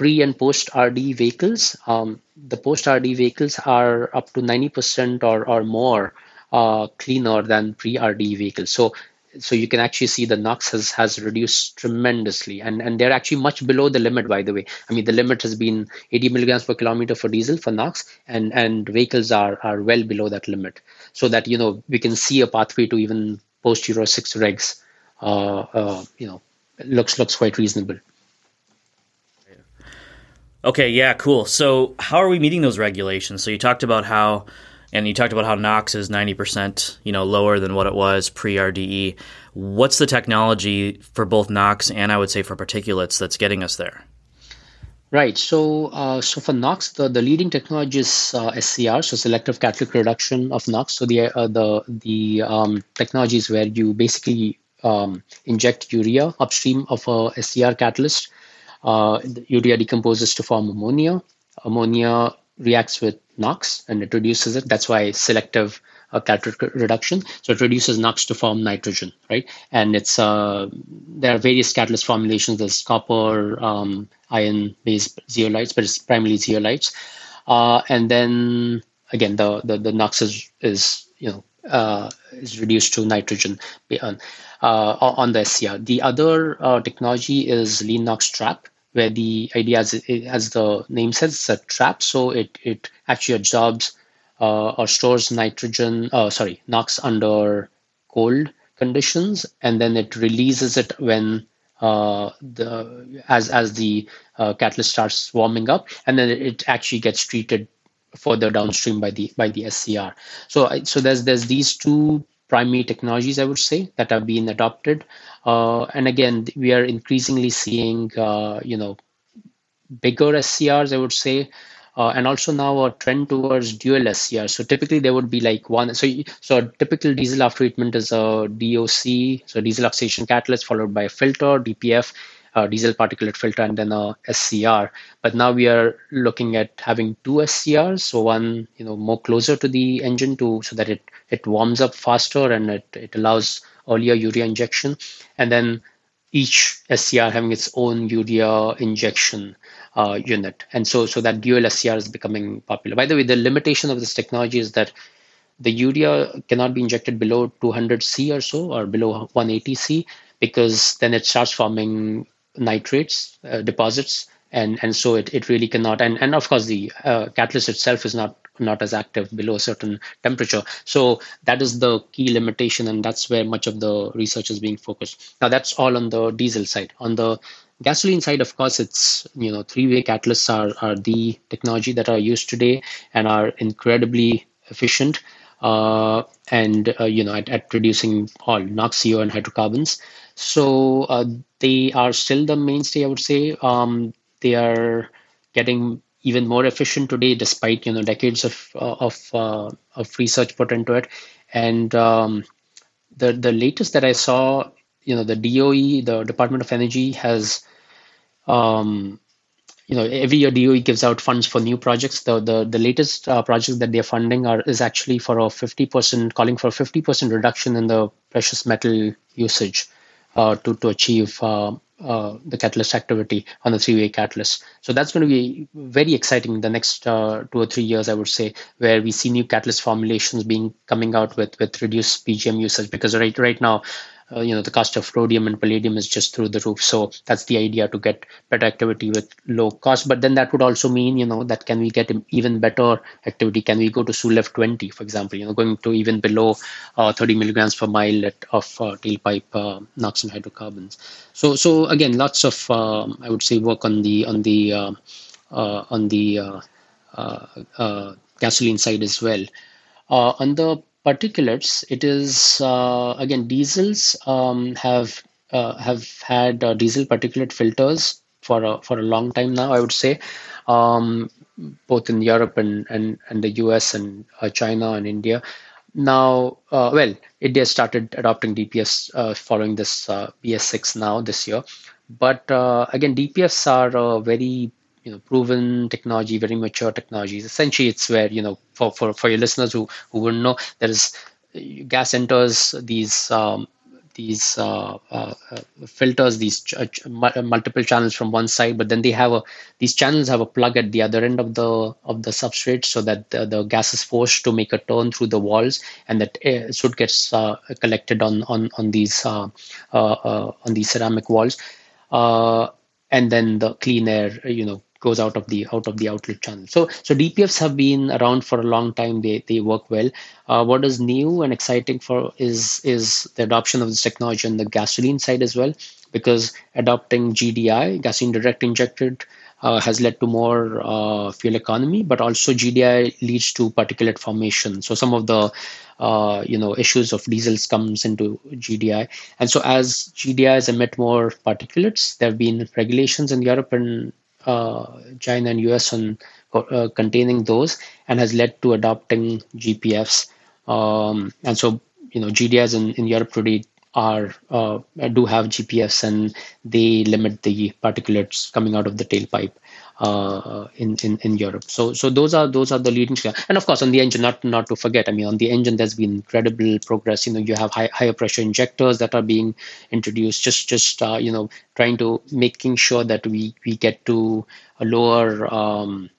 Speaker 2: pre and post RD vehicles, um, the post RD vehicles are up to 90% or, or more uh, cleaner than pre RD vehicles. So so you can actually see the NOx has, has reduced tremendously. And, and they're actually much below the limit by the way. I mean the limit has been 80 milligrams per kilometer for diesel for NOx and and vehicles are are well below that limit. So that you know we can see a pathway to even post euro 6 regs uh, uh, you know looks looks quite reasonable
Speaker 1: Okay, yeah, cool. So, how are we meeting those regulations? So, you talked about how, and you talked about how NOx is ninety percent, you know, lower than what it was pre RDE. What's the technology for both NOx and I would say for particulates that's getting us there?
Speaker 2: Right. So, uh, so for NOx, the, the leading technology is uh, SCR, so selective catalytic reduction of NOx. So the uh, the the um, technology is where you basically um, inject urea upstream of a SCR catalyst uh, urea decomposes to form ammonia. Ammonia reacts with NOx and it reduces it. That's why selective uh, catalytic reduction. So it reduces NOx to form nitrogen, right? And it's uh, there are various catalyst formulations. There's copper, um, iron-based zeolites, but it's primarily zeolites. Uh, and then again, the the, the NOx is is you know uh, is reduced to nitrogen uh, on the SCR. The other uh, technology is lean NOx trap, where the idea, as, as the name says, it's a trap. So it, it actually absorbs uh, or stores nitrogen, uh, sorry, NOx under cold conditions, and then it releases it when uh, the as as the uh, catalyst starts warming up, and then it actually gets treated further downstream by the by the SCR. So so there's there's these two primary technologies I would say that have been adopted. Uh, and again, we are increasingly seeing, uh, you know, bigger SCRs, I would say, uh, and also now a trend towards dual SCR. So typically there would be like one. So so a typical diesel after treatment is a DOC, so diesel oxidation catalyst, followed by a filter, DPF, uh, diesel particulate filter, and then a SCR. But now we are looking at having two SCRs, so one you know more closer to the engine to so that it it warms up faster and it, it allows earlier urea injection, and then each SCR having its own urea injection uh, unit. And so, so that dual SCR is becoming popular. By the way, the limitation of this technology is that the urea cannot be injected below 200 C or so, or below 180 C, because then it starts forming nitrates uh, deposits, and and so it, it really cannot. And and of course, the uh, catalyst itself is not not as active below a certain temperature. So that is the key limitation, and that's where much of the research is being focused. Now that's all on the diesel side. On the gasoline side, of course, it's you know three-way catalysts are are the technology that are used today and are incredibly efficient. Uh, and uh, you know at, at producing all NOx, CO, and hydrocarbons. So uh, they are still the mainstay, I would say. Um, they are getting even more efficient today, despite you know decades of of of research put into it. And um, the the latest that I saw, you know, the DOE, the Department of Energy, has, um, you know, every year DOE gives out funds for new projects. The the the latest uh, project that they're funding are is actually for a fifty percent, calling for a fifty percent reduction in the precious metal usage uh, to to achieve uh, uh, the catalyst activity on the three-way catalyst. So that's going to be very exciting in the next uh, two or three years, I would say, where we see new catalyst formulations being coming out with with reduced PGM usage. Because right right now, uh, you know the cost of rhodium and palladium is just through the roof. So that's the idea to get better activity with low cost. But then that would also mean you know that can we get even better activity? Can we go to SULEV 20 for example? You know going to even below uh, 30 milligrams per mile of uh, tailpipe uh, NOx and hydrocarbons. So so again lots of um, i would say work on the on the uh, uh, on the gasoline side as well. On the particulates, it is uh, again diesels um, have uh, have had uh, diesel particulate filters for a, for a long time now. I would say, um, both in Europe and, and, and the US and uh, China and India. Now, uh, well, India started adopting DPS uh, following this BS6 now this year. But again, DPFs are very you know proven technology very mature technologies essentially it's where you know for for, for your listeners who who wouldn't know there is gas enters these um, these uh, uh, filters these ch- ch- multiple channels from one side but then they have a these channels have a plug at the other end of the of the substrate so that the, the gas is forced to make a turn through the walls and that soot gets uh, collected on on on these uh, uh, uh, on these ceramic walls. And then the clean air you know goes out of the out of the outlet channel. So so DPFs have been around for a long time. They they work well. Uh, what is new and exciting for is is the adoption of this technology on the gasoline side as well, because adopting GDI, gasoline direct injected. Uh, has led to more uh, fuel economy, but also GDI leads to particulate formation. So some of the uh, you know issues of diesels comes into GDI, and so as GDIs emit more particulates, there have been regulations in Europe and China and US on uh, containing those and has led to adopting GPFs. Um, and so, you know, GDIs in, in Europe today are uh, do have GPFs and they limit the particulates coming out of the tailpipe uh, in, in in Europe. So so those are those are the leading and of course on the engine not not to forget. I mean on the engine there's been incredible progress. You know you have high, higher pressure injectors that are being introduced. Just just uh, you know trying to making sure that we we get to a lower. Um,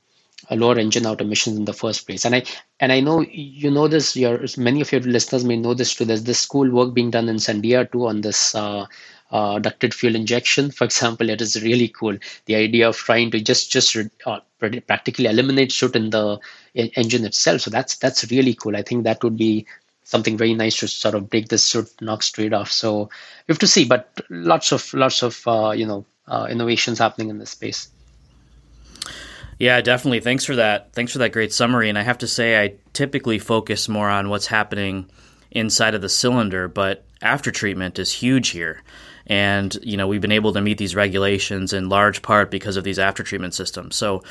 Speaker 2: a lower engine out emissions in the first place. And I and I know you know this. Your many of your listeners may know this too. There's this cool work being done in Sandia too on this uh, uh, ducted fuel injection, for example, it is really cool. The idea of trying to just just uh, practically eliminate soot in the engine itself. So that's that's really cool. I think that would be something very nice to sort of break this soot NOx trade off. So we have to see, but lots of lots of uh, you know uh, innovations happening in this space.
Speaker 1: Yeah, definitely. Thanks for that. Thanks for that great summary. And I have to say, I typically focus more on what's happening inside of the cylinder, but after treatment is huge here. And you know we've been able to meet these regulations in large part because of these after treatment systems. So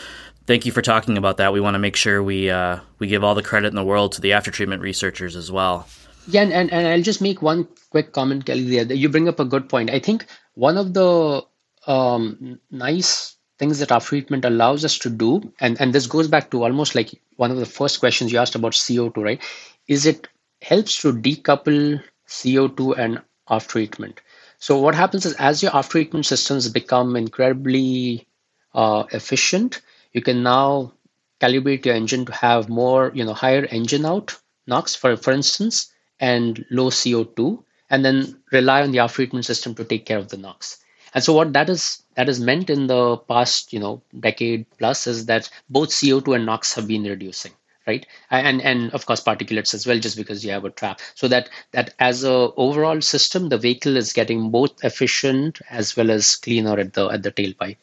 Speaker 1: thank you for talking about that. We want to make sure we uh, we give all the credit in the world to the after treatment researchers as well.
Speaker 2: Yeah, and, and, and I'll just make one quick comment, Kelly. There, you bring up a good point. I think one of the um, nice things that after treatment allows us to do, and, and this goes back to almost like one of the first questions you asked about CO2, right? Is it helps to decouple CO2 and after treatment. So what happens is as your after treatment systems become incredibly uh, efficient, you can now calibrate your engine to have more, you know, higher engine out NOx, for for instance, and low CO2, and then rely on the after treatment system to take care of the NOx. And so what that is that is meant in the past, you know, decade plus is that both CO2 and NOx have been reducing right and and of course particulates as well just because you have a trap so that that as a overall system the vehicle is getting both efficient as well as cleaner at the at the tailpipe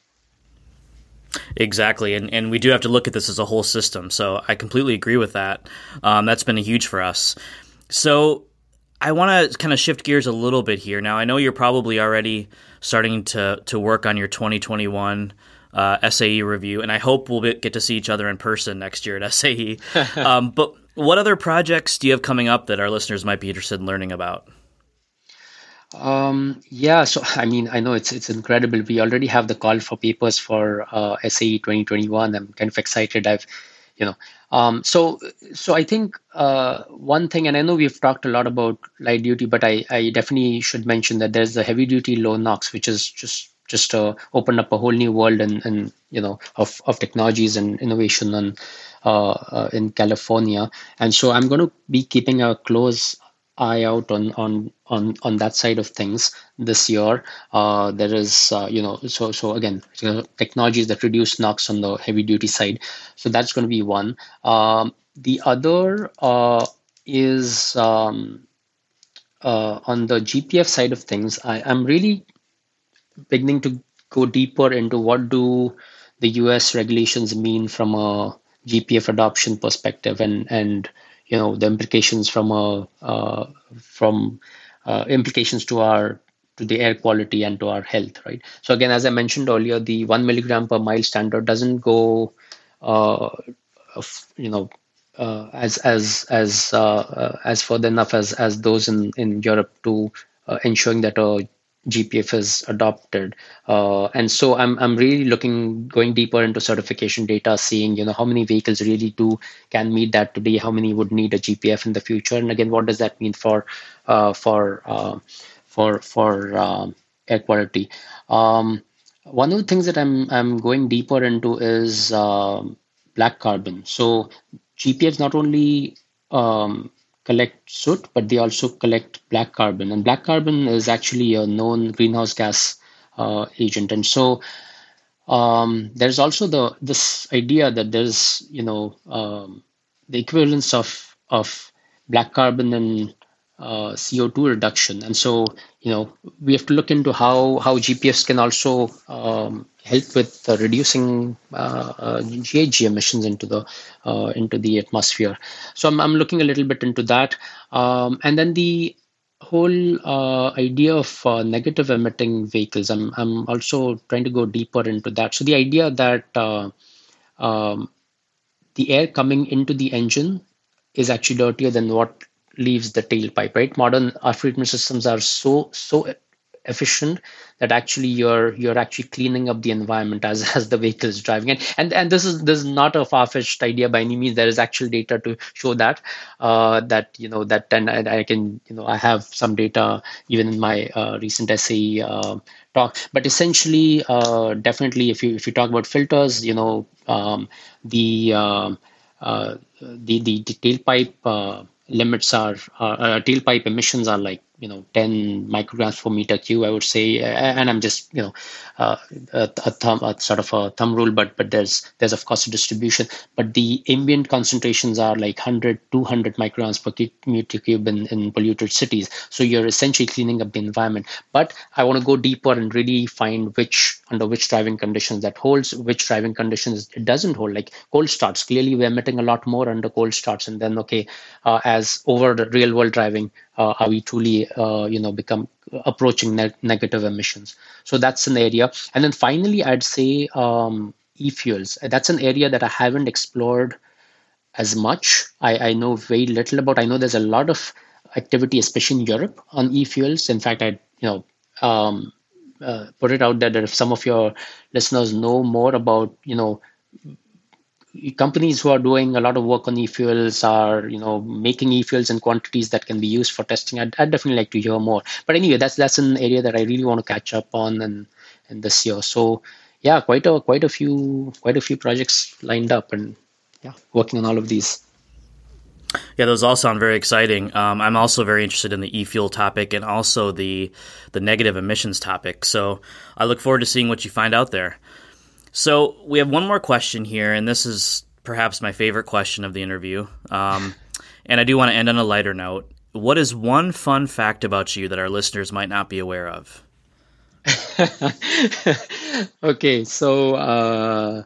Speaker 1: Exactly, and and we do have to look at this as a whole system. So I completely agree with that. Um, that's been a huge for us. So I want to kind of shift gears a little bit here. Now I know you're probably already starting to to work on your 2021 uh, SAE review, and I hope we'll get to see each other in person next year at SAE. um, but what other projects do you have coming up that our listeners might be interested in learning about?
Speaker 2: Um, yeah, so I mean, I know it's it's incredible. We already have the call for papers for uh, SAE 2021. I'm kind of excited. I've you know um, so so i think uh, one thing and i know we've talked a lot about light duty but i i definitely should mention that there's the heavy duty low nox which is just just uh, opened up a whole new world and and you know of of technologies and innovation and uh, uh, in California, and so I'm going to be keeping a close eye out on on on on that side of things this year. Uh, there is uh, you know so so again technologies that reduce NOx on the heavy duty side. So that's going to be one. Um, the other uh, is um, uh, on the GPF side of things. I, I'm really beginning to go deeper into what do the US regulations mean from a GPF adoption perspective and and you know the implications from a uh, from uh, implications to our to the air quality and to our health right? So again as i mentioned earlier the 1 milligram per mile standard doesn't go uh, you know uh, as as as uh, uh, as further enough as as those in in europe to ensuring that a GPF is adopted. Uh, and so I'm, I'm really looking, going deeper into certification data, seeing, you know, how many vehicles really do, can meet that today, how many would need a GPF in the future. And again, what does that mean for, uh, for, uh, for, for um, air quality? Um, one of the things that I'm, I'm going deeper into is um, black carbon. So GPFs not only um, collect soot, but they also collect black carbon. And black carbon is actually a known greenhouse gas uh, agent. And so um, there's also the this idea that there's you know um, the equivalence of of black carbon and uh, CO2 reduction. And so, you know, we have to look into how, how GPFs can also um, help with uh, reducing uh, uh GHG emissions into the uh, into the atmosphere. So I'm, I'm looking a little bit into that. Um, and then the whole uh, idea of negative emitting vehicles, I'm, I'm also trying to go deeper into that. So the idea that um, the air coming into the engine is actually dirtier than what leaves the tailpipe, right? Modern air treatment systems are so so efficient that actually you're you're actually cleaning up the environment as as the vehicle is driving. And and, and this is this is not a far-fetched idea by any means. There is actual data to show that uh, that you know that and I, I, can you know i have some data even in my uh, recent SAE uh, talk. But essentially uh, definitely if you if you talk about filters you know um, the um, uh, the the, the tailpipe uh, limits are uh, tailpipe emissions are like you know 10 micrograms per meter cube i would say. And i'm just you know uh, a, thumb a sort of a thumb rule but but there's there's of course a distribution. But the ambient concentrations are like 100 200 micrograms per meter cube in, in polluted cities. So you're essentially cleaning up the environment. But i want to go deeper and really find which under which driving conditions that holds which driving conditions it doesn't hold. Like cold starts. Clearly we're emitting a lot more under cold starts. And then okay uh, as over the real world driving are we truly uh, you know become approaching ne- negative emissions. So that's an area. And then finally i'd say um, e-fuels. That's an area that i haven't explored as much. I, I know very little about i know there's a lot of activity especially in europe on e-fuels. In fact i you know um, uh, put it out there that if some of your listeners know more about you know companies who are doing a lot of work on e-fuels are you know making e-fuels in quantities that can be used for testing I'd, I'd, definitely like to hear more but anyway that's that's an area that i really want to catch up on and in this year so yeah quite a quite a few quite a few projects lined up and yeah working on all of these
Speaker 1: yeah, those all sound very exciting. Um, I'm also very interested in the e-fuel topic and also the the negative emissions topic. So I look forward to seeing what you find out there. So we have one more question here, and this is perhaps my favorite question of the interview. Um, and I do want to end on a lighter note. What is one fun fact about you that our listeners might not be aware of?
Speaker 2: okay, so uh,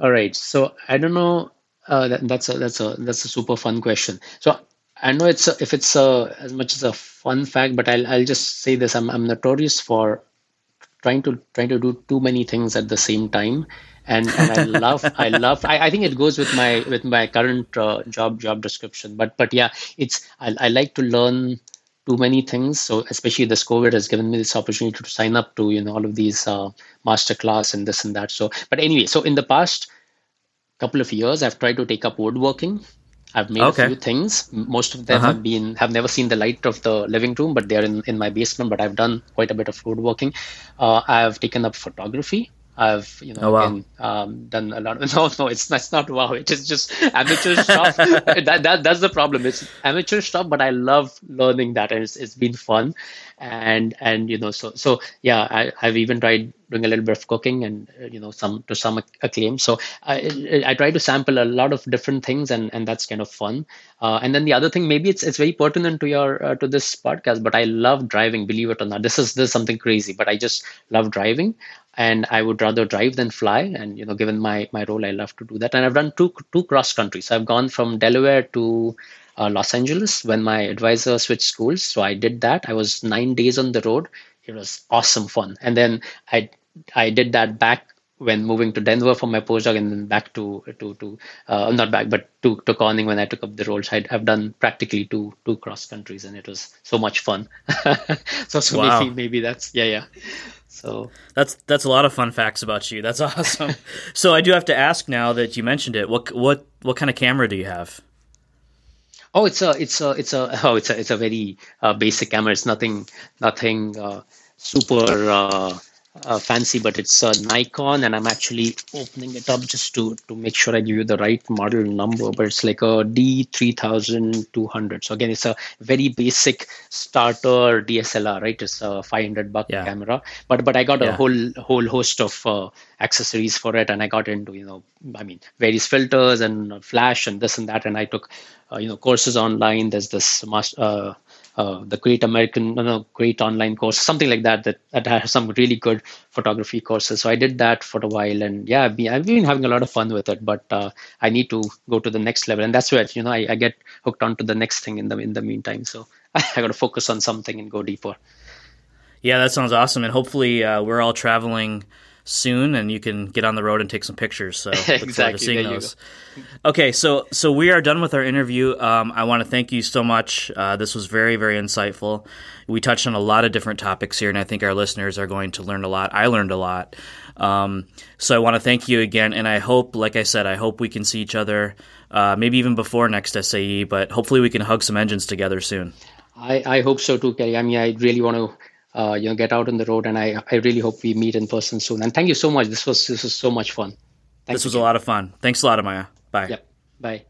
Speaker 2: all right, so I don't know. Uh, that, that's a that's a that's a super fun question. So I know it's a, if it's a, as much as a fun fact, but I'll I'll just say this: I'm I'm notorious for trying to trying to do too many things at the same time. And, and i love i love I, I think it goes with my with my current uh, job job description. But but yeah it's I, I like to learn too many things. So especially this covid has given me this opportunity to sign up to you know all of these uh, master class and this and that. So but anyway so in the past couple of years, I've tried to take up woodworking. I've made okay. a few things. Most of them uh-huh. have been have never seen the light of the living room, but they're in, in my basement. But I've done quite a bit of woodworking. Uh, I've taken up photography. I've you know oh, wow. again, um, done a lot. Of, no, no, it's that's not wow. It is just amateur stuff. that, that that's the problem. It's amateur stuff, but I love learning that, and it's, it's been fun. And and you know, so so yeah, I, I've even tried doing a little bit of cooking and uh, you know some to some acclaim. So I I try to sample a lot of different things, and and that's kind of fun. Uh, and then the other thing, maybe it's it's very pertinent to your uh, to this podcast, but I love driving. Believe it or not, this is this is something crazy, but I just love driving and I would rather drive than fly. And you know, given my my role, I love to do that. And I've done two two cross countries. So I've gone from Delaware to uh, Los Angeles when my advisor switched schools. So I did that. I was nine days on the road. It was awesome fun. And then I I did that back when moving to Denver for my postdoc, and then back to to to uh, not back, but to to Corning when I took up the role. So i have done practically two two cross countries, and it was so much fun. so so wow. maybe maybe that's yeah yeah. So
Speaker 1: that's that's a lot of fun facts about you. That's awesome. so I do have to ask now that you mentioned it. What what what kind of camera do you have?
Speaker 2: Oh, it's a it's a it's a oh it's a it's a very uh, basic camera. It's nothing nothing uh, super uh, uh, fancy, but it's a Nikon, and I'm actually opening it up just to to make sure I give you the right model number. But it's like a D3200. So again, it's a very basic starter DSLR, right? It's a 500 buck yeah. camera, but but I got yeah. a whole whole host of uh, accessories for it, and I got into you know, I mean, various filters and flash and this and that, and I took uh, you know courses online. There's this master uh, uh, the Great American, no, no, Great Online course, something like that, that, that has some really good photography courses. So I did that for a while, and yeah, I've been, I've been having a lot of fun with it. But uh, I need to go to the next level, and that's where you know I, I get hooked onto the next thing in the in the meantime. So I got to focus on something and go deeper.
Speaker 1: Yeah, that sounds awesome, and hopefully uh, we're all traveling soon, and you can get on the road and take some pictures. So look exactly. seeing there those. Okay, so so we are done with our interview. Um, I want to thank you so much. Uh, this was very very insightful. We touched on a lot of different topics here, and I think our listeners are going to learn a lot. I learned a lot. Um, so I want to thank you again, and I hope, like I said, I hope we can see each other, uh, maybe even before next SAE, but hopefully we can hug some engines together soon.
Speaker 2: I, I hope so too, Kelly. I mean, I really want to uh, you know get out on the road and I, I really hope we meet in person soon. And thank you so much. This was this was so much fun.
Speaker 1: Thank this was a lot of fun. Thanks a lot Ameya. Bye.
Speaker 2: Yep. Bye.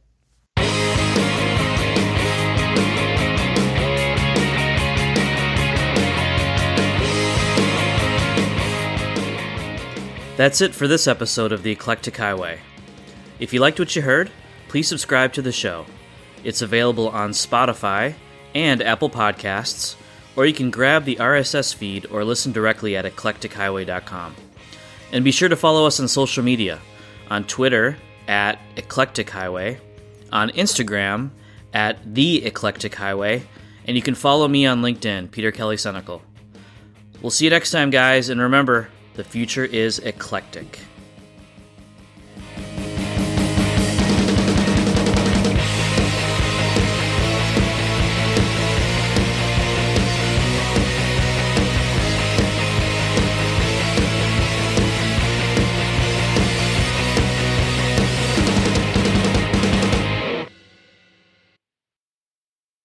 Speaker 1: That's it for this episode of The Eclectic Highway. If you liked what you heard, please subscribe to the show. It's available on Spotify and Apple Podcasts or you can grab the RSS feed or listen directly at eclectichighway.com. And be sure to follow us on social media on Twitter at Eclectic Highway, on Instagram at The Eclectic Highway, and you can follow me on LinkedIn, Peter Kelly Senecal. We'll see you next time, guys, and remember, the future is eclectic.